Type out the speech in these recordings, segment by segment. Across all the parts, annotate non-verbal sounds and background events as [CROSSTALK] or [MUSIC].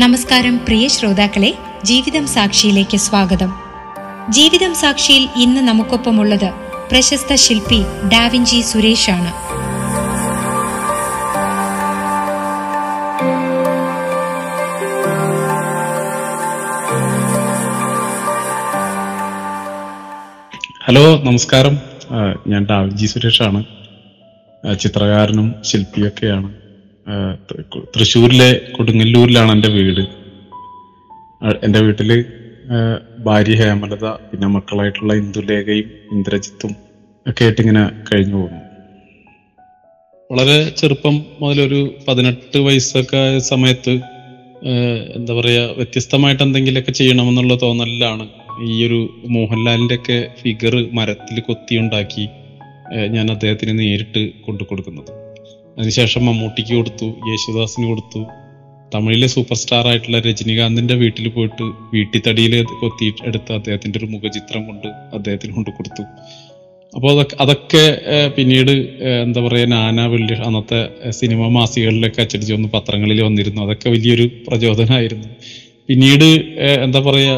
നമസ്കാരം പ്രിയ ശ്രോതാക്കളെ ജീവിതം സാക്ഷിയിലേക്ക് സ്വാഗതം. ജീവിതം സാക്ഷിയിൽ ഇന്ന് നമുക്കൊപ്പമുള്ളത് പ്രശസ്ത ശില്പി ഡാവിഞ്ചി സുരേഷാണ്. ഹലോ നമസ്കാരം. ഞാൻ ഡാവിഞ്ചി സുരേഷാണ്. ചിത്രകാരനും ശില്പിയൊക്കെയാണ്. തൃശ്ശൂരിലെ കൊടുങ്ങല്ലൂരിലാണ് എന്റെ വീട്. എന്റെ വീട്ടിൽ ഭാര്യ ഹേമലത പിന്നെ മക്കളായിട്ടുള്ള ഇന്ദുലേഖയും ഇന്ദ്രജിത്തും ഒക്കെ ആയിട്ട് ഇങ്ങനെ കഴിഞ്ഞു പോകുന്നു. വളരെ ചെറുപ്പം മുതലൊരു പതിനെട്ട് വയസ്സൊക്കെ ആയ സമയത്ത് എന്താ പറയുക വ്യത്യസ്തമായിട്ട് എന്തെങ്കിലുമൊക്കെ ചെയ്യണമെന്നുള്ള തോന്നലിലാണ് ഈ ഒരു മോഹൻലാലിന്റെ ഒക്കെ ഫിഗർ മരത്തിൽ കൊത്തിയുണ്ടാക്കി ഞാൻ അദ്ദേഹത്തിന് നേരിട്ട് കൊണ്ടു കൊടുക്കുന്നത് അതിനുശേഷം മമ്മൂട്ടിക്ക് കൊടുത്തു യേശുദാസിന് കൊടുത്തു. തമിഴിലെ സൂപ്പർ സ്റ്റാർ ആയിട്ടുള്ള രജനീകാന്തിന്റെ വീട്ടിൽ പോയിട്ട് വീട്ടിത്തടിയിൽ കൊത്തി എടുത്ത് അദ്ദേഹത്തിന്റെ ഒരു മുഖചിത്രം കൊണ്ട് അദ്ദേഹത്തിന് കൊണ്ട് കൊടുത്തു. അപ്പോൾ അതൊക്കെ അതൊക്കെ പിന്നീട് എന്താ പറയുക നാനാ വെള്ളി അന്നത്തെ സിനിമ മാസികകളിലൊക്കെ അച്ചടിച്ച് വന്ന് പത്രങ്ങളിൽ വന്നിരുന്നു. അതൊക്കെ വലിയൊരു പ്രചോദനമായിരുന്നു. പിന്നീട് എന്താ പറയുക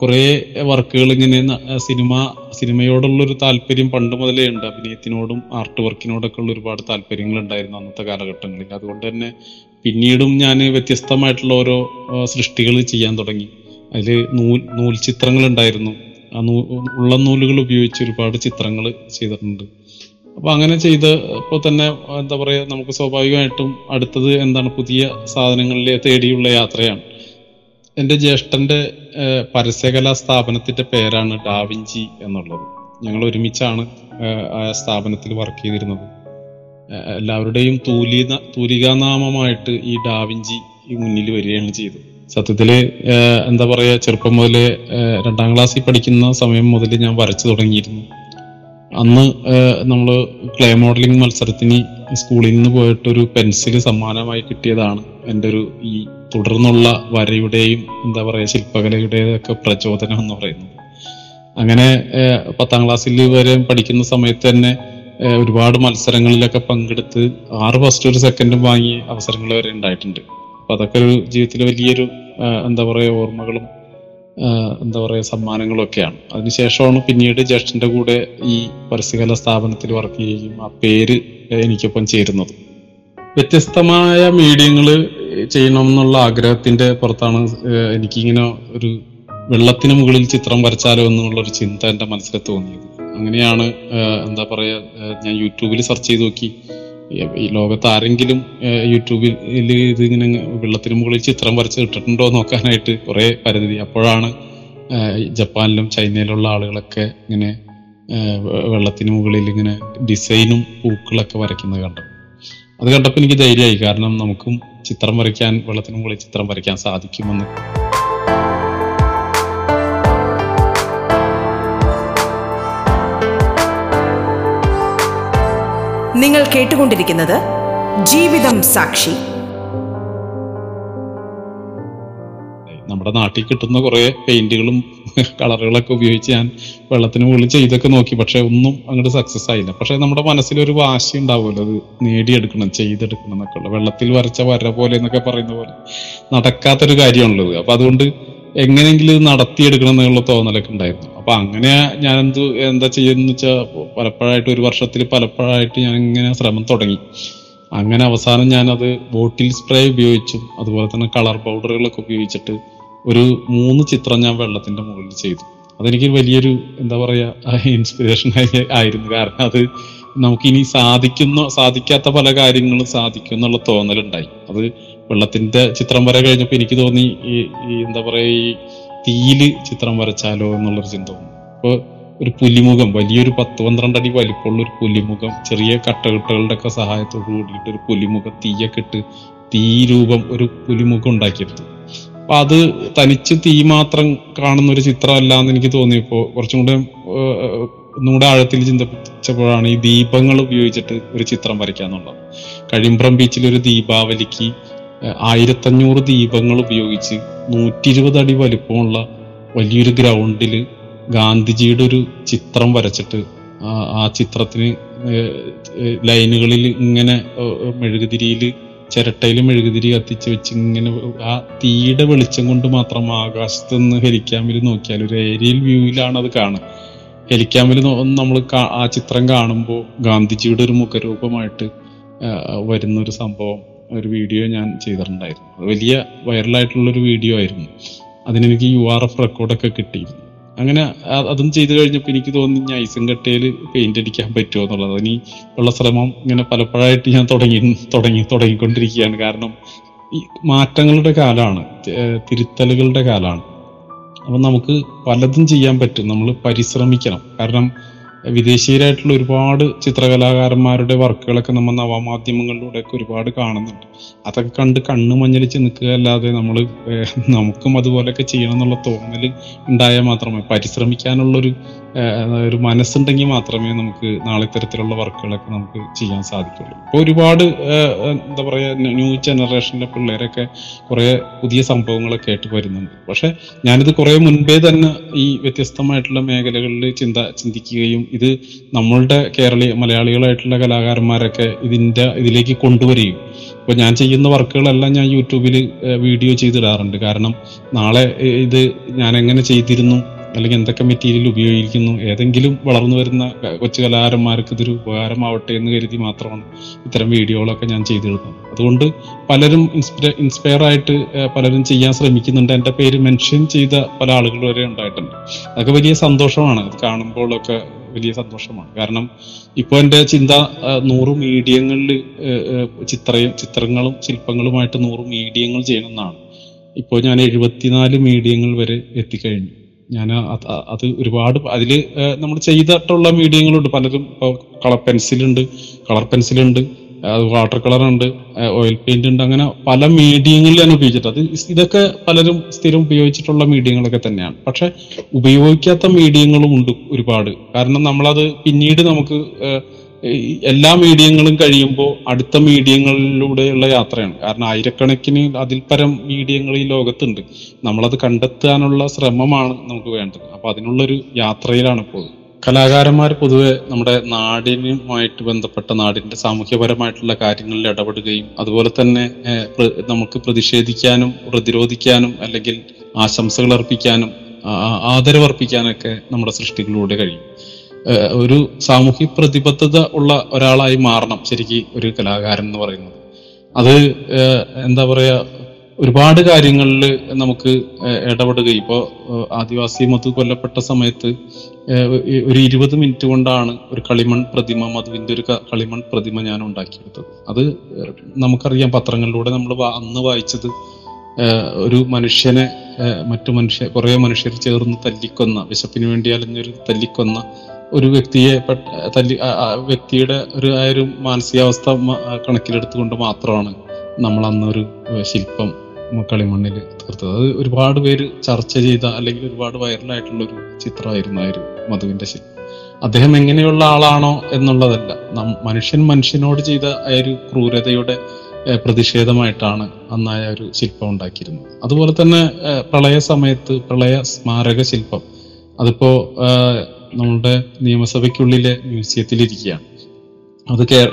കുറേ വർക്കുകൾ ഇങ്ങനെ സിനിമ സിനിമയോടുള്ള സിനിമ സിനിമയോടുള്ളൊരു താല്പര്യം പണ്ട് മുതലേ ഉണ്ട്. അഭിനയത്തിനോടും ആർട്ട് വർക്കിനോടൊക്കെ ഉള്ള ഒരുപാട് താല്പര്യങ്ങൾ ഉണ്ടായിരുന്നു അന്നത്തെ കാലഘട്ടങ്ങളിൽ. അതുകൊണ്ട് തന്നെ പിന്നീടും ഞാൻ വ്യത്യസ്തമായിട്ടുള്ള ഓരോ സൃഷ്ടികൾ ചെയ്യാൻ തുടങ്ങി. അതിൽ നൂൽ നൂൽ ചിത്രങ്ങൾ ഉണ്ടായിരുന്നു ആ നൂ ഉള്ള നൂലുകൾ ഉപയോഗിച്ച് ഒരുപാട് ചിത്രങ്ങൾ ചെയ്തിട്ടുണ്ട്. അപ്പൊ അങ്ങനെ ചെയ്തപ്പോൾ തന്നെ എന്താ പറയാ നമുക്ക് സ്വാഭാവികമായിട്ടും അടുത്തത് എന്താണ് പുതിയ സാധനങ്ങളിലെ തേടിയുള്ള യാത്രയാണ്. എന്റെ ജ്യേഷ്ഠന്റെ പരസ്യകലാ സ്ഥാപനത്തിന്റെ പേരാണ് ഡാവിഞ്ചി എന്നുള്ളത്. ഞങ്ങൾ ഒരുമിച്ചാണ് ആ സ്ഥാപനത്തിൽ വർക്ക് ചെയ്തിരുന്നത്. എല്ലാവരുടെയും തൂലിക തൂലികാനാമമായിട്ട് ഈ ഡാവിഞ്ചി മുന്നിൽ വരികയാണ് ചെയ്തത്. സത്യത്തിൽ എന്താ പറയാ ചെറുപ്പം മുതലേ രണ്ടാം ക്ലാസ്സിൽ പഠിക്കുന്ന സമയം മുതൽ ഞാൻ വരച്ചു തുടങ്ങിയിരുന്നു. അന്ന് നമ്മൾ ക്ലേ മോഡലിംഗ് മത്സരത്തിന് സ്കൂളിൽ നിന്ന് പോയിട്ടൊരു പെൻസിൽ സമ്മാനമായി കിട്ടിയതാണ്. എന്റെ ഒരു ഈ തുടർന്നുള്ള വരയുടെയും എന്താ പറയുക ശില്പകലയുടേതൊക്കെ പ്രചോദനം എന്ന് പറയുന്നത്. അങ്ങനെ പത്താം ക്ലാസ്സിൽ വരെ പഠിക്കുന്ന സമയത്ത് തന്നെ ഒരുപാട് മത്സരങ്ങളിലൊക്കെ പങ്കെടുത്ത് ആറ് ഫസ്റ്റ് ഒരു സെക്കൻഡും വാങ്ങിയ അവസരങ്ങൾ വരെ ഉണ്ടായിട്ടുണ്ട്. അപ്പൊ അതൊക്കെ ഒരു ജീവിതത്തിൽ വലിയൊരു എന്താ പറയുക ഓർമ്മകളും എന്താ പറയുക സമ്മാനങ്ങളൊക്കെയാണ്. അതിനുശേഷമാണ് പിന്നീട് ജ്യേഷ്ഠന്റെ കൂടെ ഈ പരസ്യകല സ്ഥാപനത്തിൽ വർക്ക് ചെയ്യുകയും ആ പേര് എനിക്കൊപ്പം ചേരുന്നത്. വ്യത്യസ്തമായ മീഡിയങ്ങൾ ചെയ്യണം എന്നുള്ള ആഗ്രഹത്തിന്റെ പുറത്താണ് എനിക്കിങ്ങനെ ഒരു വെള്ളത്തിന് മുകളിൽ ചിത്രം വരച്ചാലോ എന്നുള്ള ഒരു ചിന്ത എന്റെ മനസ്സിൽ തോന്നിയത്. അങ്ങനെയാണ് എന്താ പറയുക ഞാൻ യൂട്യൂബിൽ സെർച്ച് ചെയ്ത് നോക്കി ഈ- ലോകത്ത് ആരെങ്കിലും യൂട്യൂബിൽ ഇതിങ്ങനെ വെള്ളത്തിന് മുകളിൽ ചിത്രം വരച്ച് ഇട്ടിട്ടുണ്ടോ നോക്കാനായിട്ട് കുറെ പരിധി. അപ്പോഴാണ് ജപ്പാനിലും ചൈനയിലുള്ള ആളുകളൊക്കെ ഇങ്ങനെ വെള്ളത്തിന് മുകളിൽ ഇങ്ങനെ ഡിസൈനും പൂക്കളൊക്കെ വരയ്ക്കുന്നത് കണ്ടത് അത് കണ്ടപ്പോൾ എനിക്ക് ധൈര്യമായി. കാരണം നമുക്കും ചിത്രം വരയ്ക്കാൻ വെള്ളത്തിന് മുകളിൽ ചിത്രം വരയ്ക്കാൻ സാധിക്കുമെന്ന്. നിങ്ങൾ കേട്ടുകൊണ്ടിരിക്കുന്നത് ജീവിതം സാക്ഷി. നമ്മുടെ നാട്ടിൽ കിട്ടുന്ന കുറെ പെയിന്റുകളും [LAUGHS] കളറുകളൊക്കെ ഉപയോഗിച്ച് ഞാൻ വെള്ളത്തിന് മുകളിൽ ചെയ്തൊക്കെ നോക്കി. പക്ഷെ ഒന്നും അങ്ങോട്ട് സക്സസ് ആയില്ല. പക്ഷെ നമ്മുടെ മനസ്സിലൊരു വാശി ഉണ്ടാവുമല്ലോ. അത് നേടിയെടുക്കണം ചെയ്തെടുക്കണം എന്നൊക്കെ ഉള്ള വെള്ളത്തിൽ വരച്ച വര പോലെ എന്നൊക്കെ പറയുന്ന പോലെ നടക്കാത്തൊരു കാര്യമാണുള്ളത് അപ്പൊ അതുകൊണ്ട് എങ്ങനെയെങ്കിലും ഇത് നടത്തിയെടുക്കണം എന്നുള്ള തോന്നലൊക്കെ ഉണ്ടായിരുന്നു. അപ്പൊ അങ്ങനെ ഞാൻ എന്ത് എന്താ ചെയ്യുന്ന വെച്ചാൽ പലപ്പോഴായിട്ട് ഒരു വർഷത്തിൽ പലപ്പോഴായിട്ട് ഞാൻ ഇങ്ങനെ ശ്രമം തുടങ്ങി. അങ്ങനെ അവസാനം ഞാനത് ബോട്ടിൽ സ്പ്രേ ഉപയോഗിച്ചും അതുപോലെ തന്നെ കളർ പൗഡറുകളൊക്കെ ഉപയോഗിച്ചിട്ട് ഒരു മൂന്ന് ചിത്രം ഞാൻ വെള്ളത്തിന്റെ മുകളിൽ ചെയ്തു. അതെനിക്ക് വലിയൊരു എന്താ പറയാ ഇൻസ്പിറേഷൻ ആയിരുന്നു. കാരണം അത് നമുക്കിനി സാധിക്കുന്ന സാധിക്കാത്ത പല കാര്യങ്ങളും സാധിക്കും എന്നുള്ള തോന്നലുണ്ടായി. അത് വെള്ളത്തിന്റെ ചിത്രം വര കഴിഞ്ഞപ്പോൾ എനിക്ക് തോന്നി ഈ ഈ എന്താ പറയാ ഈ തീയിൽ ചിത്രം വരച്ചാലോ എന്നുള്ളൊരു ചിന്ത തോന്നി അപ്പോൾ ഒരു പുലിമുഖം വലിയൊരു പത്ത് പന്ത്രണ്ട് അടി വലിപ്പമുള്ള ഒരു പുലിമുഖം ചെറിയ കട്ടകെട്ടുകളുടെ ഒക്കെ സഹായത്തോട് കൂടിയിട്ട് ഒരു പുലിമുഖം തീയൊക്കെ ഇട്ട് തീ രൂപം ഒരു പുലിമുഖം ഉണ്ടാക്കിയെടുത്തു. അപ്പൊ അത് തനിച്ച് തീ മാത്രം കാണുന്ന ഒരു ചിത്രമല്ല എന്ന് എനിക്ക് തോന്നിയപ്പോ കുറച്ചും കൂടെ ഒന്നുകൂടെ ആഴത്തിൽ ചിന്തിച്ചപ്പോഴാണ് ഈ ദീപങ്ങൾ ഉപയോഗിച്ചിട്ട് ഒരു ചിത്രം വരയ്ക്കാന്നുള്ളത്. കഴിമ്പ്രം ബീച്ചിൽ ഒരു ദീപാവലിക്ക് ആയിരത്തഞ്ഞൂറ് ദീപങ്ങൾ ഉപയോഗിച്ച് നൂറ്റി ഇരുപത് അടി വലിപ്പമുള്ള വലിയൊരു ഗ്രൗണ്ടിൽ ഗാന്ധിജിയുടെ ഒരു ചിത്രം വരച്ചിട്ട് ആ- ചിത്രത്തിന് ലൈനുകളിൽ ഇങ്ങനെ മെഴുകുതിരിയിൽ ചിരട്ടയിൽ മെഴുകുതിരി കത്തിച്ച് വെച്ച് ഇങ്ങനെ ആ തീയുടെ വെളിച്ചം കൊണ്ട് മാത്രം ആകാശത്ത് നിന്ന് ഹെലിക്യാമിൽ നോക്കിയാൽ ഒരു ഏരിയൽ വ്യൂവിലാണ് അത് കാണുക. ഹരിക്കാമിൽ നമ്മൾ ആ ചിത്രം കാണുമ്പോൾ ഗാന്ധിജിയുടെ ഒരു മുഖരൂപമായിട്ട് വരുന്നൊരു സംഭവം. ഒരു വീഡിയോ ഞാൻ ചെയ്തിട്ടുണ്ടായിരുന്നു. അത് വലിയ വൈറലായിട്ടുള്ളൊരു വീഡിയോ ആയിരുന്നു. അതിനെനിക്ക് യു ആർ എഫ് റെക്കോർഡൊക്കെ കിട്ടിയിരുന്നു. അങ്ങനെ അതും ചെയ്തു കഴിഞ്ഞപ്പോൾ എനിക്ക് തോന്നി ഞാൻ ഐസും കട്ടയിൽ പെയിന്റ് അടിക്കാൻ പറ്റുമോ എന്നുള്ളത്. ഇനി ഉള്ള ശ്രമം ഇങ്ങനെ പലപ്പോഴായിട്ട് ഞാൻ തുടങ്ങി തുടങ്ങി തുടങ്ങിക്കൊണ്ടിരിക്കുകയാണ്. കാരണം ഈ മാറ്റങ്ങളുടെ കാലമാണ് തിരുത്തലുകളുടെ കാലമാണ് അപ്പം നമുക്ക് പലതും ചെയ്യാൻ പറ്റും. നമ്മൾ പരിശ്രമിക്കണം. കാരണം വിദേശീയരായിട്ടുള്ള ഒരുപാട് ചിത്രകലാകാരന്മാരുടെ വർക്കുകളൊക്കെ നമ്മൾ നവമാധ്യമങ്ങളിലൂടെയൊക്കെ ഒരുപാട് കാണുന്നുണ്ട്. അതൊക്കെ കണ്ട് കണ്ണ് മഞ്ഞളിച്ച് നിൽക്കുക അല്ലാതെ നമ്മൾ നമുക്കും അതുപോലെയൊക്കെ ചെയ്യണം എന്നുള്ള തോന്നൽ ഉണ്ടായാൽ മാത്രമേ പരിശ്രമിക്കാനുള്ളൊരു ഒരു മനസ്സുണ്ടെങ്കിൽ മാത്രമേ നമുക്ക് നാളെ ഇത്തരത്തിലുള്ള വർക്കുകളൊക്കെ നമുക്ക് ചെയ്യാൻ സാധിക്കുള്ളൂ. ഇപ്പോൾ ഒരുപാട് എന്താ പറയുക ന്യൂ ജനറേഷനിലെ പിള്ളേരൊക്കെ കുറേ പുതിയ സംഭവങ്ങളൊക്കെ ആയിട്ട് വരുന്നുണ്ട്. പക്ഷെ ഞാനിത് കുറേ മുൻപേ തന്നെ ഈ വ്യത്യസ്തമായിട്ടുള്ള മേഖലകളിൽ ചിന്ത ചിന്തിക്കുകയും ഇത് നമ്മളുടെ കേരളീയ മലയാളികളായിട്ടുള്ള കലാകാരന്മാരൊക്കെ ഇതിന്റെ ഇതിലേക്ക് കൊണ്ടുവരികയും. ഇപ്പോൾ ഞാൻ ചെയ്യുന്ന വർക്കുകളെല്ലാം ഞാൻ യൂട്യൂബിൽ വീഡിയോ ചെയ്തിടാറുണ്ട്. കാരണം നാളെ ഇത് ഞാൻ എങ്ങനെ ചെയ്തിരുന്നു അല്ലെങ്കിൽ എന്തൊക്കെ മെറ്റീരിയൽ ഉപയോഗിക്കുന്നു ഏതെങ്കിലും വളർന്നു വരുന്ന കൊച്ചു കലാകാരന്മാർക്ക് ഇതൊരു ഉപകാരമാവട്ടെ എന്ന് കരുതി മാത്രമാണ് ഇത്തരം വീഡിയോകളൊക്കെ ഞാൻ ചെയ്തിടുന്നത് അതുകൊണ്ട് പലരും ഇൻസ്പയർ ഇൻസ്പയർ ആയിട്ട് പലരും ചെയ്യാൻ ശ്രമിക്കുന്നുണ്ട്. എന്റെ പേര് മെൻഷൻ ചെയ്ത പല ആളുകൾ വരെ ഉണ്ടായിട്ടുണ്ട്. അതൊക്കെ വലിയ സന്തോഷമാണ്. അത് കാണുമ്പോഴൊക്കെ വലിയ സന്തോഷമാണ്. കാരണം ഇപ്പോൾ എന്റെ ചിന്ത നൂറ് മീഡിയങ്ങളിൽ ചിത്രയും ചിത്രങ്ങളും ശില്പങ്ങളുമായിട്ട് നൂറ് മീഡിയങ്ങൾ ചെയ്യണമെന്നാണ്. ഇപ്പോൾ ഞാൻ എഴുപത്തിനാല് മീഡിയങ്ങൾ വരെ എത്തിക്കഴിഞ്ഞു. ഞാൻ അത് ഒരുപാട് അതിൽ നമ്മൾ ചെയ്തിട്ടുള്ള മീഡിയങ്ങളുണ്ട്. പലരും ഇപ്പോൾ കളർ പെൻസിലുണ്ട് കളർ പെൻസിലുണ്ട് വാട്ടർ കളർ ഉണ്ട് ഓയിൽ പെയിന്റ് ഉണ്ട് അങ്ങനെ പല മീഡിയങ്ങളിൽ തന്നെ ഉപയോഗിച്ചിട്ട് അത് ഇതൊക്കെ പലരും സ്ഥിരം ഉപയോഗിച്ചിട്ടുള്ള മീഡിയങ്ങളൊക്കെ തന്നെയാണ്. പക്ഷെ ഉപയോഗിക്കാത്ത മീഡിയങ്ങളും ഉണ്ട് ഒരുപാട്. കാരണം നമ്മളത് പിന്നീട് നമുക്ക് എല്ലാ മീഡിയങ്ങളും കഴിയുമ്പോൾ അടുത്ത മീഡിയങ്ങളിലൂടെയുള്ള യാത്രയാണ്. കാരണം ആയിരക്കണക്കിന് അതിൽ പരം മീഡിയങ്ങൾ ഈ ലോകത്തുണ്ട്. നമ്മളത് കണ്ടെത്താനുള്ള ശ്രമമാണ് നമുക്ക് വേണ്ടത്. അപ്പൊ അതിനുള്ളൊരു യാത്രയിലാണ് ഇപ്പോൾ. കലാകാരന്മാർ പൊതുവെ നമ്മുടെ നാടിനുമായിട്ട് ബന്ധപ്പെട്ട നാടിന്റെ സാമൂഹ്യപരമായിട്ടുള്ള കാര്യങ്ങളിൽ ഇടപെടുകയും അതുപോലെ തന്നെ നമുക്ക് പ്രതിഷേധിക്കാനും പ്രതിരോധിക്കാനും അല്ലെങ്കിൽ ആശംസകൾ അർപ്പിക്കാനും ആദരവർപ്പിക്കാനൊക്കെ നമ്മുടെ സൃഷ്ടികളിലൂടെ കഴിയും. ഒരു സാമൂഹ്യ പ്രതിബദ്ധത ഉള്ള ഒരാളായി മാറണം ശരിക്ക് ഒരു കലാകാരൻ എന്ന് പറയുന്നത്. അത് എന്താ പറയാ ഒരുപാട് കാര്യങ്ങളിൽ നമുക്ക് ഇടപെടുകയും ഇപ്പോൾ ആദിവാസി മധു കൊല്ലപ്പെട്ട സമയത്ത് ഒരു ഇരുപത് മിനിറ്റ് കൊണ്ടാണ് ഒരു കളിമൺ പ്രതിമ മധുവിന്റെ ഒരു കളിമൺ പ്രതിമ ഞാൻ ഉണ്ടാക്കിയെടുത്തത്. അത് നമുക്കറിയാം പത്രങ്ങളിലൂടെ നമ്മൾ അന്ന് വായിച്ചത് ഒരു മനുഷ്യനെ മറ്റു മനുഷ്യ കുറേ മനുഷ്യർ ചേർന്ന് തല്ലിക്കൊന്ന വിശപ്പിന് വേണ്ടി അലഞ്ഞൊരു തല്ലിക്കൊന്ന ഒരു വ്യക്തിയെ തല്ലി വ്യക്തിയുടെ ഒരു ആ ഒരു മാനസികാവസ്ഥ കണക്കിലെടുത്തുകൊണ്ട് മാത്രമാണ് നമ്മൾ അന്നൊരു ശില്പം കളിമണ്ണിൽ തീർത്തത്. അത് ഒരുപാട് പേര് ചർച്ച ചെയ്ത അല്ലെങ്കിൽ ഒരുപാട് വൈറലായിട്ടുള്ള ഒരു ചിത്രമായിരുന്നു ആ ഒരു മധുവിന്റെ ശില്പം. അദ്ദേഹം എങ്ങനെയുള്ള ആളാണോ എന്നുള്ളതല്ല. മനുഷ്യൻ മനുഷ്യനോട് ചെയ്ത ആ ഒരു ക്രൂരതയുടെ പ്രതിഷേധമായിട്ടാണ് അന്ന് ആ ഒരു ശില്പം ഉണ്ടാക്കിയിരുന്നത്. അതുപോലെ തന്നെ പ്രളയ സമയത്ത് പ്രളയ സ്മാരക ശില്പം. അതിപ്പോ നമ്മളുടെ നിയമസഭയ്ക്കുള്ളിലെ മ്യൂസിയത്തിലിരിക്കുകയാണ് അത് കേ-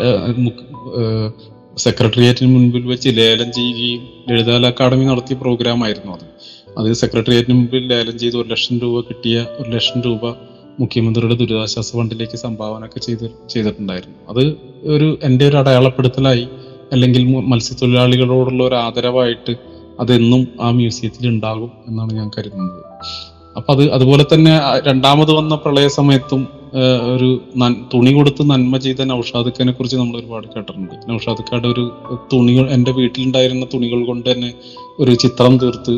സെക്രട്ടേറിയറ്റിന് മുൻപിൽ വെച്ച് ലേലം ചെയ്യുകയും ലളിതകല അക്കാദമി നടത്തിയ പ്രോഗ്രാം ആയിരുന്നു അത്. അത് സെക്രട്ടേറിയറ്റിന് മുമ്പിൽ ലേലം ചെയ്ത് ഒരു ലക്ഷം രൂപ കിട്ടിയ ഒരു ലക്ഷം രൂപ മുഖ്യമന്ത്രിയുടെ ദുരിതാശ്വാസ ഫണ്ടിലേക്ക് സംഭാവന ഒക്കെ ചെയ്ത് ചെയ്തിട്ടുണ്ടായിരുന്നു. അത് ഒരു എന്റെ ഒരു അടയാളപ്പെടുത്തലായി അല്ലെങ്കിൽ മത്സ്യത്തൊഴിലാളികളോടുള്ള ഒരു ആദരവായിട്ട് അതെന്നും ആ മ്യൂസിയത്തിൽ ഉണ്ടാകും എന്നാണ് ഞാൻ കരുതുന്നത്. അപ്പൊ അത് അതുപോലെ തന്നെ രണ്ടാമത് വന്ന പ്രളയ സമയത്തും ഒരു തുണി കൊടുത്ത് നന്മ ചെയ്ത നൌഷാദുക്കനെ കുറിച്ച് നമ്മൾ ഒരുപാട് കേട്ടിട്ടുണ്ട്. നൌഷാദ് ഒരു തുണികൾ എന്റെ വീട്ടിലുണ്ടായിരുന്ന തുണികൾ കൊണ്ട് തന്നെ ഒരു ചിത്രം തീർത്ത്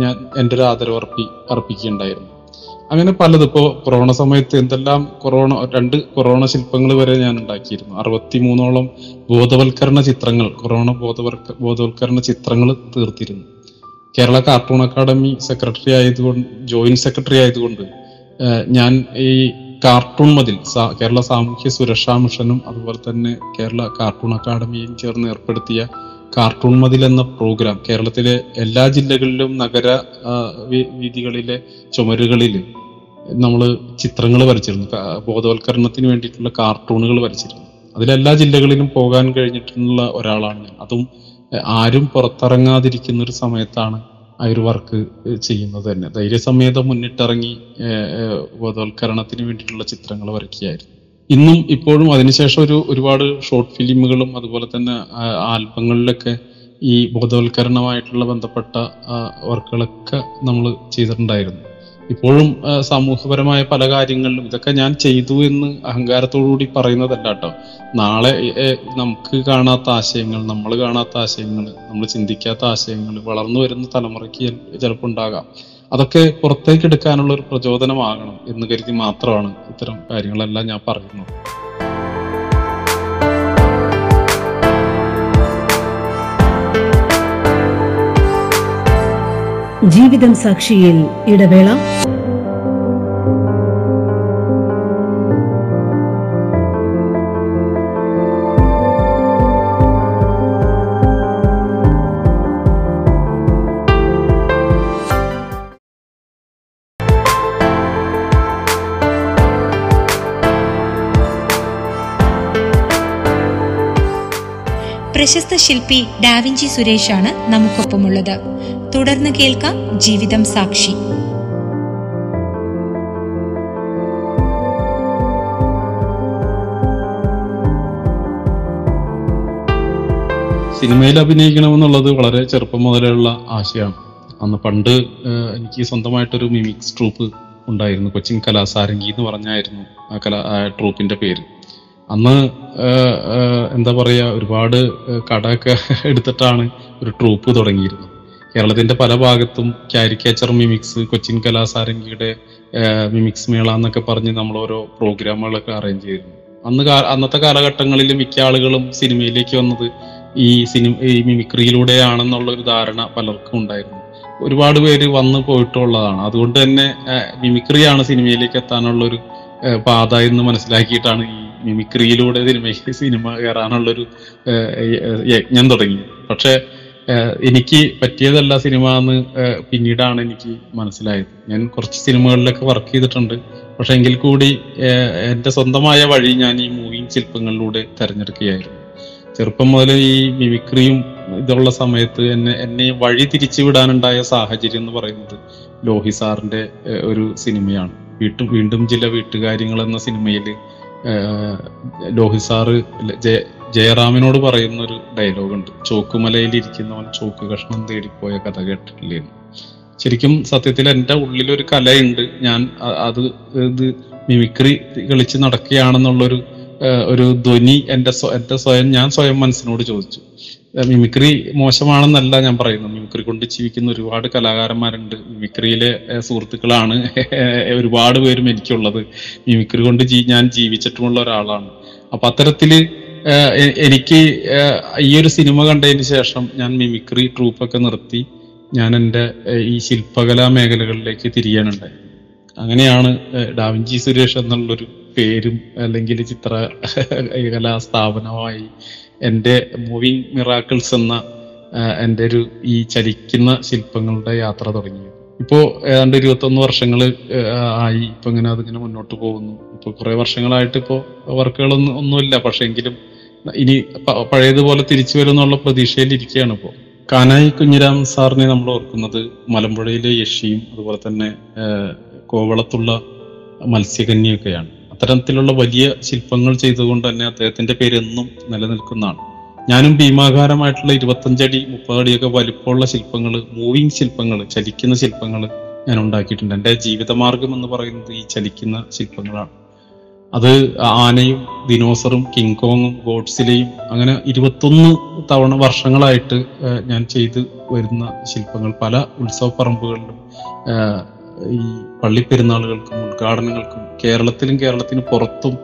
ഞാൻ എന്റെ ഒരു ആദരവ് അർപ്പി അർപ്പിക്കുകയുണ്ടായിരുന്നു. അങ്ങനെ പലത്. ഇപ്പോ കൊറോണ സമയത്ത് എന്തെല്ലാം കൊറോണ രണ്ട് കൊറോണ ശില്പങ്ങൾ വരെ ഞാൻ ഉണ്ടാക്കിയിരുന്നു. അറുപത്തി മൂന്നോളം ബോധവൽക്കരണ ചിത്രങ്ങൾ കൊറോണ ബോധവൽക്ക ബോധവൽക്കരണ ചിത്രങ്ങൾ തീർത്തിരുന്നു. കേരള കാർട്ടൂൺ അക്കാദമി സെക്രട്ടറി ആയതുകൊണ്ട് ജോയിന്റ് സെക്രട്ടറി ആയതുകൊണ്ട് ഞാൻ ഈ കാർട്ടൂൺ മതിൽ കേരള സാമൂഹ്യ സുരക്ഷാ മിഷനും അതുപോലെ തന്നെ കേരള കാർട്ടൂൺ അക്കാദമിയും ചേർന്ന് ഏർപ്പെടുത്തിയ കാർട്ടൂൺ മതിൽ എന്ന പ്രോഗ്രാം കേരളത്തിലെ എല്ലാ ജില്ലകളിലും നഗര വീതികളിലെ ചുമരുകളിൽ നമ്മൾ ചിത്രങ്ങൾ വരച്ചിരുന്നു. ബോധവൽക്കരണത്തിന് വേണ്ടിയിട്ടുള്ള കാർട്ടൂണുകൾ വരച്ചിരുന്നു. അതിലെല്ലാ ജില്ലകളിലും പോകാൻ കഴിഞ്ഞിട്ടുള്ള ഒരാളാണ് ഞാൻ. അതും ആരും പുറത്തിറങ്ങാതിരിക്കുന്ന ഒരു സമയത്താണ് ആ ഒരു വർക്ക് ചെയ്യുന്നത് തന്നെ. ധൈര്യസമേതം മുന്നിട്ടിറങ്ങി ബോധവൽക്കരണത്തിന് വേണ്ടിയിട്ടുള്ള ചിത്രങ്ങൾ വരയ്ക്കുകയായിരുന്നു. ഇന്നും ഇപ്പോഴും അതിനുശേഷം ഒരു ഒരുപാട് ഷോർട്ട് ഫിലിമുകളും അതുപോലെ തന്നെ ആൽബങ്ങളിലൊക്കെ ഈ ബോധവൽക്കരണമായിട്ടുള്ള ബന്ധപ്പെട്ട വർക്കുകളൊക്കെ നമ്മൾ ചെയ്തിട്ടുണ്ടായിരുന്നു. ഇപ്പോഴും സമൂഹപരമായ പല കാര്യങ്ങളിലും ഇതൊക്കെ ഞാൻ ചെയ്തു എന്ന് അഹങ്കാരത്തോടുകൂടി പറയുന്നതല്ല കേട്ടോ. നാളെ നമുക്ക് കാണാത്ത ആശയങ്ങൾ നമ്മൾ കാണാത്ത ആശയങ്ങൾ നമ്മൾ ചിന്തിക്കാത്ത ആശയങ്ങൾ വളർന്നു വരുന്ന തലമുറയ്ക്ക് ചിലപ്പോൾ ഉണ്ടാകാം. അതൊക്കെ പുറത്തേക്ക് എടുക്കാനുള്ള ഒരു പ്രചോദനമാകണം എന്ന് കരുതി മാത്രമാണ് ഇത്തരം കാര്യങ്ങളെല്ലാം ഞാൻ പറയുന്നത്. ജീവിതം സാക്ഷിയിൽ ഇടവേള. പ്രശസ്ത ശില്പി ഡാവിഞ്ചി സുരേഷാണ് നമുക്കൊപ്പമുള്ളത്. തുടർന്ന് കേൾക്കാം ജീവിതം സാക്ഷി. സിനിമയിൽ അഭിനയിക്കണമെന്നുള്ളത് വളരെ ചെറുപ്പം മുതലുള്ള ആശയമാണ്. അന്ന് പണ്ട് എനിക്ക് സ്വന്തമായിട്ടൊരു മിമിക്സ് ട്രൂപ്പ് ഉണ്ടായിരുന്നു. കൊച്ചിൻ കലാസാരംഗി എന്ന് പറഞ്ഞായിരുന്നു ആ കലാ ട്രൂപ്പിന്റെ പേര്. അന്ന് എന്താ പറയുക ഒരുപാട് കടമൊക്കെ എടുത്തിട്ടാണ് ഒരു ട്രൂപ്പ് തുടങ്ങിയിരുന്നത്. കേരളത്തിന്റെ പല ഭാഗത്തും കാരിക്കേച്ചർ മിമിക്സ് കൊച്ചിൻ കലാസാരംഗിയുടെ മിമിക്സ് മേള എന്നൊക്കെ പറഞ്ഞ് നമ്മൾ ഓരോ പ്രോഗ്രാമുകളൊക്കെ അറേഞ്ച് ചെയ്തിരുന്നു. അന്ന് അന്നത്തെ കാലഘട്ടങ്ങളിൽ മിക്ക ആളുകളും സിനിമയിലേക്ക് വന്നത് ഈ സിനിമ ഈ മിമിക്രിയിലൂടെയാണെന്നുള്ള ഒരു ധാരണ പലർക്കും ഉണ്ടായിരുന്നു. ഒരുപാട് പേര് വന്നു പോയിട്ടുള്ളതാണ്. അതുകൊണ്ട് തന്നെ മിമിക്രിയാണ് സിനിമയിലേക്ക് എത്താനുള്ള ഒരു പാത എന്ന് മനസ്സിലാക്കിയിട്ടാണ് ഈ മിമിക്രിയിലൂടെ സിനിമയ്ക്ക് സിനിമ കയറാനുള്ളൊരു യജ്ഞം തുടങ്ങി പക്ഷെ എനിക്ക് പറ്റിയതല്ല സിനിമ എന്ന് പിന്നീടാണ് എനിക്ക് മനസ്സിലായത്. ഞാൻ കുറച്ച് സിനിമകളിലൊക്കെ വർക്ക് ചെയ്തിട്ടുണ്ട്. പക്ഷെ എങ്കിൽ കൂടി എന്റെ സ്വന്തമായ വഴി ഞാൻ ഈ മൂവിങ് ശില്പങ്ങളിലൂടെ തിരഞ്ഞെടുക്കുകയായിരുന്നു. ചെറുപ്പം മുതൽ ഈ മിമിക്രിയും ഇതുള്ള സമയത്ത് എന്നെ എന്നെ വഴി തിരിച്ചു വിടാനുണ്ടായ സാഹചര്യം എന്ന് പറയുന്നത് ലോഹി സാറിന്റെ ഒരു സിനിമയാണ്. വീട്ടും വീണ്ടും ചില വീട്ടുകാര്യങ്ങൾ എന്ന സിനിമയിൽ ലോഹി സാറ് ജയറാമിനോട് പറയുന്ന ഒരു ഡയലോഗ് ഉണ്ട് ചോക്കുമലയിൽ ഇരിക്കുന്നവൻ ചോക്ക് കഷ്ണം തേടിപ്പോയ കഥ കേട്ടിട്ടില്ലേ. ശരിക്കും സത്യത്തിൽ എന്റെ ഉള്ളിൽ ഒരു കലയുണ്ട്. ഞാൻ അത് ഇത് മിമിക്രി കളിച്ച് നടക്കുകയാണെന്നുള്ളൊരു ഒരു ധ്വനി എന്റെ എന്റെ സ്വയം ഞാൻ സ്വയം മനസ്സിനോട് ചോദിച്ചു. മിമിക്രി മോശമാണെന്നല്ല ഞാൻ പറയുന്നത്. മിമിക്രി കൊണ്ട് ജീവിക്കുന്ന ഒരുപാട് കലാകാരന്മാരുണ്ട്. മിമിക്രിയിലെ സുഹൃത്തുക്കളാണ് ഒരുപാട് പേരും എനിക്കുള്ളത്. മിമിക്രി കൊണ്ട് ഞാൻ ജീവിച്ചിട്ടുമുള്ള ഒരാളാണ്. അപ്പൊ അത്തരത്തിൽ എനിക്ക് ഈ ഒരു സിനിമ കണ്ടതിന് ശേഷം ഞാൻ മിമിക്രി ട്രൂപ്പൊക്കെ നിർത്തി ഞാൻ എന്റെ ഈ ശില്പകലാ മേഖലകളിലേക്ക് തിരിയാനുണ്ടായി. അങ്ങനെയാണ് ഡാവിഞ്ചി സുരേഷ് എന്നുള്ളൊരു പേരും അല്ലെങ്കിൽ ചിത്ര കലാ സ്ഥാപനമായി എന്റെ മൂവിങ് മിറാക്കിൾസ് എന്ന എന്റെ ഒരു ഈ ചലിക്കുന്ന ശില്പങ്ങളുടെ യാത്ര തുടങ്ങി ഇപ്പോ ഏതാണ്ട് ഇരുപത്തൊന്ന് വർഷങ്ങൾ ആയി. ഇപ്പൊ ഇങ്ങനെ അതിങ്ങനെ മുന്നോട്ട് പോകുന്നു. ഇപ്പൊ കുറെ വർഷങ്ങളായിട്ട് ഇപ്പോ വർക്കുകളൊന്നും ഒന്നുമില്ല. പക്ഷെ എങ്കിലും ഇനി പഴയതുപോലെ തിരിച്ചു വരുന്നുള്ള പ്രതീക്ഷയിൽ ഇരിക്കുകയാണ് ഇപ്പോ. കാനായി കുഞ്ഞിരാം സാറിനെ നമ്മൾ ഓർക്കുന്നത് മലമ്പുഴയിലെ യക്ഷിയും അതുപോലെ തന്നെ കോവളത്തുള്ള മത്സ്യകന്യൊക്കെയാണ് അത്തരത്തിലുള്ള വലിയ ശില്പങ്ങൾ ചെയ്തുകൊണ്ട് തന്നെ അദ്ദേഹത്തിന്റെ പേരെന്നും നിലനിൽക്കുന്നതാണ്. ഞാനും ഭീമാകാരമായിട്ടുള്ള ഇരുപത്തഞ്ചടി മുപ്പതടിയൊക്കെ വലിപ്പമുള്ള ശില്പങ്ങൾ മൂവിങ് ശില്പങ്ങൾ ചലിക്കുന്ന ശില്പങ്ങൾ ഞാൻ ഉണ്ടാക്കിയിട്ടുണ്ട്. എന്റെ ജീവിതമാർഗം എന്ന് പറയുന്നത് ഈ ചലിക്കുന്ന ശില്പങ്ങളാണ്. അത് ആനയും ദിനോസറും കിങ് കോങ്ങും ഗോഡ്സിലെയും അങ്ങനെ ഇരുപത്തൊന്ന് തവണ വർഷങ്ങളായിട്ട് ഞാൻ ചെയ്തു വരുന്ന ശില്പങ്ങൾ പല ഉത്സവ പറമ്പുകളിലും ഈ പള്ളിപ്പെരുന്നാളുകൾക്കും ഉദ്ഘാടനങ്ങൾക്കും കേരളത്തിലും കേരളത്തിന് പുറത്തും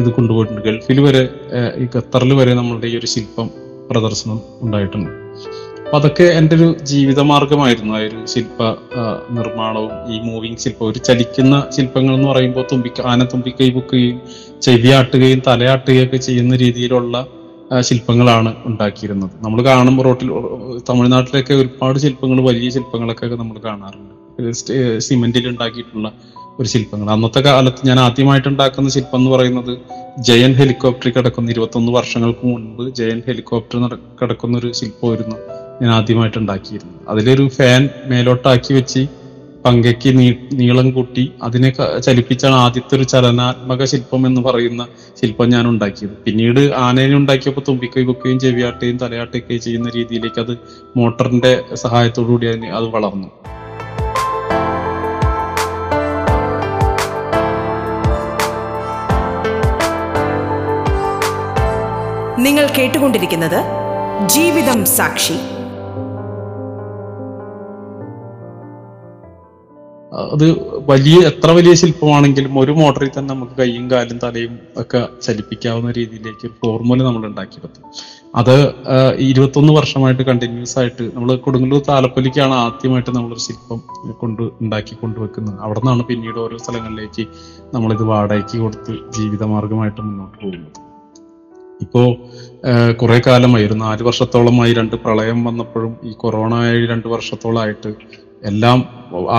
ഇത് കൊണ്ടുപോയിട്ടുണ്ട്. ഗൾഫിൽ വരെ ഈ ഖത്തറിൽ വരെ നമ്മളുടെ ഈ ഒരു ശില്പം പ്രദർശനം ഉണ്ടായിട്ടുണ്ട്. അപ്പൊ അതൊക്കെ എന്റെ ഒരു ജീവിത മാർഗമായിരുന്നു ആ ഒരു ശില്പ നിർമ്മാണവും ഈ മൂവിങ് ശില്പം. ഒരു ചലിക്കുന്ന ശില്പങ്ങൾ എന്ന് പറയുമ്പോൾ തുമ്പിക്ക ആന തുമ്പിക്കൈ പൊക്കുകയും ചെവിയാട്ടുകയും തലയാട്ടുകയും ഒക്കെ ചെയ്യുന്ന രീതിയിലുള്ള ശില്പങ്ങളാണ് ഉണ്ടാക്കിയിരുന്നത്. നമ്മൾ കാണുമ്പോൾ റോട്ടിൽ തമിഴ്നാട്ടിലൊക്കെ ഒരുപാട് ശില്പങ്ങൾ വലിയ ശില്പങ്ങളൊക്കെ നമ്മൾ കാണാറുണ്ട്. സിമെന്റിൽ ഉണ്ടാക്കിയിട്ടുള്ള ഒരു ശില്പങ്ങൾ. അന്നത്തെ കാലത്ത് ഞാൻ ആദ്യമായിട്ട് ഉണ്ടാക്കുന്ന ശില്പം എന്ന് പറയുന്നത് ജയൻ ഹെലികോപ്റ്റർ കിടക്കുന്ന ഇരുപത്തൊന്ന് വർഷങ്ങൾക്ക് മുൻപ് ജയൻ ഹെലികോപ്റ്റർ കിടക്കുന്ന ഒരു ശില്പമായിരുന്നു. ഞാൻ ആദ്യമായിട്ട് ഉണ്ടാക്കിയിരുന്നു അതിലൊരു ഫാൻ മേലോട്ടാക്കി വെച്ച് പങ്കയ്ക്ക് നീ നീളം കൂട്ടി അതിനെ ചലിപ്പിച്ചാണ് ആദ്യത്തെ ഒരു ചലനാത്മക ശില്പം എന്ന് പറയുന്ന ശില്പം ഞാൻ ഉണ്ടാക്കിയത്. പിന്നീട് ആനേനെ ഉണ്ടാക്കിയപ്പോൾ തുമ്പിക്കൈ കുക്കുകയും ചെവിയാട്ടുകയും തലയാട്ടുകയും ചെയ്യുന്ന രീതിയിലേക്ക് അത് മോട്ടറിന്റെ സഹായത്തോടു കൂടി അതിന് അത് വളർന്നു. നിങ്ങൾ കേട്ടുകൊണ്ടിരിക്കുന്നത് ജീവിതം സാക്ഷി. അത് വലിയ എത്ര വലിയ ശില്പമാണെങ്കിലും ഒരു മോട്ടറിൽ തന്നെ നമുക്ക് കൈയും കാലും തലയും ഒക്കെ ചലിപ്പിക്കാവുന്ന രീതിയിലേക്ക് ഒരു ഫോർമുല നമ്മൾ ഉണ്ടാക്കിയെടുത്തു അത് ഇരുപത്തൊന്ന് വർഷമായിട്ട് കണ്ടിന്യൂസ് ആയിട്ട് നമ്മൾ കൊടുങ്ങല്ലൂർ താലപ്പൊലിക്കാണ് ആദ്യമായിട്ട് നമ്മളൊരു ശില്പം കൊണ്ട് ഉണ്ടാക്കി കൊണ്ടുവെക്കുന്നത് അവിടെ നിന്നാണ് പിന്നീട് ഓരോ സ്ഥലങ്ങളിലേക്ക് നമ്മളിത് വാടകയ്ക്ക് കൊടുത്ത് ജീവിതമാർഗമായിട്ട് മുന്നോട്ട് പോകുന്നത്. ഇപ്പോ കുറെ കാലമായി ഒരു നാല് വർഷത്തോളമായി രണ്ട് പ്രളയം വന്നപ്പോഴും ഈ കൊറോണ രണ്ട് വർഷത്തോളമായിട്ട് എല്ലാം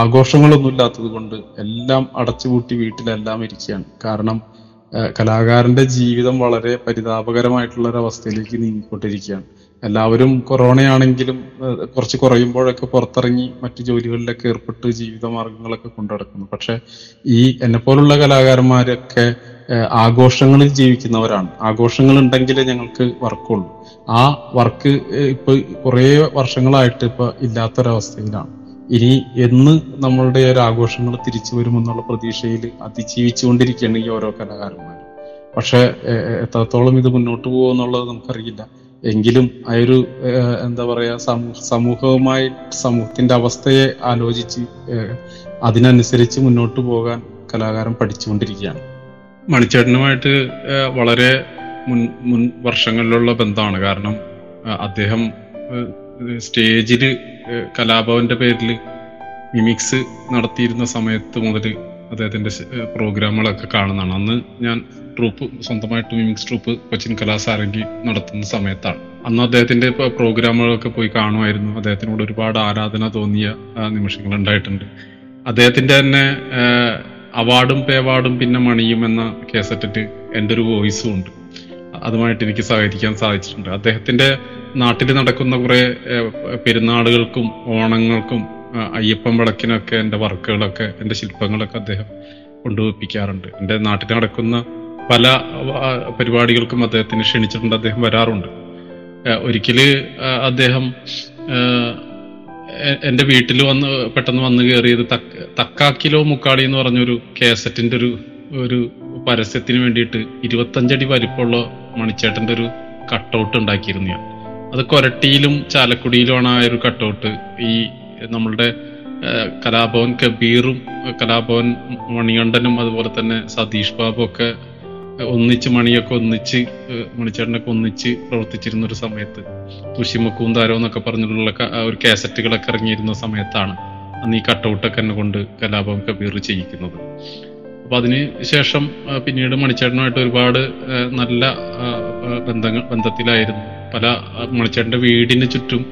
ആഘോഷങ്ങളൊന്നും ഇല്ലാത്തത് കൊണ്ട് എല്ലാം അടച്ചുപൂട്ടി വീട്ടിലെല്ലാം ഇരിക്കുകയാണ്. കാരണം കലാകാരന്റെ ജീവിതം വളരെ പരിതാപകരമായിട്ടുള്ള ഒരു അവസ്ഥയിലേക്ക് നീങ്ങിക്കൊണ്ടിരിക്കുകയാണ്. എല്ലാവരും കൊറോണയാണെങ്കിലും കുറച്ച് കുറയുമ്പോഴൊക്കെ പുറത്തിറങ്ങി മറ്റു ജോലികളിലൊക്കെ ഏർപ്പെട്ട് ജീവിതമാർഗങ്ങളൊക്കെ കൊണ്ടുനടക്കുന്നു പക്ഷെ ഈ എന്നെ പോലുള്ള കലാകാരന്മാരൊക്കെ ആഘോഷങ്ങളിൽ ജീവിക്കുന്നവരാണ്. ആഘോഷങ്ങൾ ഉണ്ടെങ്കിലേ ഞങ്ങൾക്ക് വർക്കുള്ളൂ. ആ വർക്ക് ഇപ്പൊ കുറേ വർഷങ്ങളായിട്ട് ഇപ്പൊ ഇല്ലാത്തൊരവസ്ഥയിലാണ്. ഇനി എന്ന് നമ്മളുടെ ഒരു ആഘോഷങ്ങൾ തിരിച്ചു വരുമെന്നുള്ള പ്രതീക്ഷയിൽ അതിജീവിച്ചുകൊണ്ടിരിക്കുകയാണ് ഈ ഓരോ കലാകാരന്മാർ പക്ഷെ എത്രത്തോളം ഇത് മുന്നോട്ട് പോകുമെന്നുള്ളത് നമുക്കറിയില്ല. എങ്കിലും ആ ഒരു എന്താ പറയാ സമൂഹ സമൂഹവുമായി സമൂഹത്തിന്റെ അവസ്ഥയെ ആലോചിച്ച് അതിനനുസരിച്ച് മുന്നോട്ട് പോകാൻ കലാകാരൻ പഠിച്ചുകൊണ്ടിരിക്കുകയാണ്. മണിച്ചേട്ടനുമായിട്ട് വളരെ മുൻ മുൻ വർഷങ്ങളിലുള്ള ബന്ധമാണ്. കാരണം അദ്ദേഹം സ്റ്റേജിൽ കലാഭവന്റെ പേരിൽ മിമിക്സ് നടത്തിയിരുന്ന സമയത്ത് മുതൽ അദ്ദേഹത്തിന്റെ പ്രോഗ്രാമുകളൊക്കെ കാണുന്നതാണ്. അന്ന് ഞാൻ ട്രൂപ്പ് സ്വന്തമായിട്ട് മിമിക്സ് ട്രൂപ്പ് കൊച്ചിൻ കലാസാരംഗി നടത്തുന്ന സമയത്താണ്. അന്ന് അദ്ദേഹത്തിന്റെ പ്രോഗ്രാമുകളൊക്കെ പോയി കാണുമായിരുന്നു. അദ്ദേഹത്തിനോട് ഒരുപാട് ആരാധന തോന്നിയ നിമിഷങ്ങൾ ഉണ്ടായിട്ടുണ്ട് അദ്ദേഹത്തിന്റെ തന്നെ അവാർഡും പേവാർഡും പിന്നെ മണിയും എന്ന കേസറ്റിട്ട് എന്റെ ഒരു വോയിസും ഉണ്ട്. അതുമായിട്ട് എനിക്ക് സഹകരിക്കാൻ സാധിച്ചിട്ടുണ്ട്. അദ്ദേഹത്തിന്റെ നാട്ടിൽ നടക്കുന്ന കുറെ പെരുന്നാളുകൾക്കും ഓണങ്ങൾക്കും അയ്യപ്പം അയ്യപ്പൻ വിളക്കിനൊക്കെ എന്റെ വർക്കുകളൊക്കെ എന്റെ ശില്പങ്ങളൊക്കെ അദ്ദേഹം കൊണ്ടുപോയിപ്പിക്കാറുണ്ട് എന്റെ നാട്ടിൽ നടക്കുന്ന പല പരിപാടികൾക്കും അദ്ദേഹത്തിന് ക്ഷണിച്ചിട്ടുണ്ട് അദ്ദേഹം വരാറുണ്ട്. ഒരിക്കൽ അദ്ദേഹം എന്റെ വീട്ടിൽ വന്ന് പെട്ടെന്ന് വന്ന് കയറിയത് തക്ക തക്കാക്കിലോ മുക്കാളി എന്ന് പറഞ്ഞൊരു കേസറ്റിന്റെ ഒരു ഒരു പരസ്യത്തിന് വേണ്ടിയിട്ട് ഇരുപത്തഞ്ചടി വലിപ്പമുള്ള മണിച്ചേട്ടന്റെ ഒരു കട്ടൗട്ട് ഉണ്ടാക്കിയിരുന്നു ഞാൻ. അത് കൊരട്ടിയിലും ചാലക്കുടിയിലുമാണ് ആ ഒരു കട്ടൗട്ട് ഈ നമ്മളുടെ കലാഭവൻ കബീറും കലാഭവൻ മണികണ്ഠനും അതുപോലെ തന്നെ സതീഷ് ബാബു ഒക്കെ ഒന്നിച്ച് മണിയൊക്കെ ഒന്നിച്ച് മണിച്ചേട്ടനൊക്കെ ഒന്നിച്ച് പ്രവർത്തിച്ചിരുന്ന ഒരു സമയത്ത്. തുഷിമക്കൂന്താരോ എന്നൊക്കെ പറഞ്ഞിട്ടുള്ള ഒരു കാസറ്റുകളൊക്കെ ഇറങ്ങിയിരുന്ന സമയത്താണ് അന്ന് ഈ കട്ടൗട്ടൊക്കെ എന്നെ കൊണ്ട് കലാഭവൻ കബീർ ചെയ്യിക്കുന്നത്. അപ്പൊ അതിന് ശേഷം പിന്നീട് മണിച്ചേട്ടനുമായിട്ട് ഒരുപാട് നല്ല ബന്ധങ്ങൾ ബന്ധത്തിലായിരുന്നു. പല മണിച്ചേട്ടന്റെ വീടിന് ചുറ്റും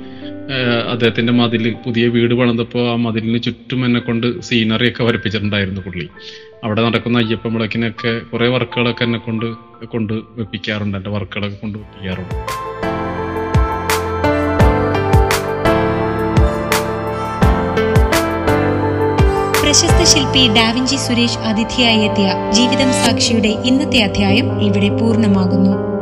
അദ്ദേഹത്തിന്റെ മതിൽ പുതിയ വീട് പണിതപ്പോൾ ആ മതിലിന് ചുറ്റും എന്നെ കൊണ്ട് സീനറി ഒക്കെ വരപ്പിച്ചിട്ടുണ്ടായിരുന്നു പുള്ളി. അവിടെ നടക്കുന്ന അയ്യപ്പ വിളക്കിനൊക്കെ കുറെ വർക്കുകളൊക്കെ എന്നെ കൊണ്ട് കൊണ്ട് വെപ്പിക്കാറുണ്ട്. എന്റെ വർക്കുകളൊക്കെ കൊണ്ട് വെപ്പിക്കാറുണ്ട്. പ്രശസ്ത ശില്പി ഡാവിഞ്ചി സുരേഷ് അതിഥിയായി എത്തിയ ജീവിതം സാക്ഷിയുടെ ഇന്നത്തെ അധ്യായം ഇവിടെ പൂർണമാകുന്നു.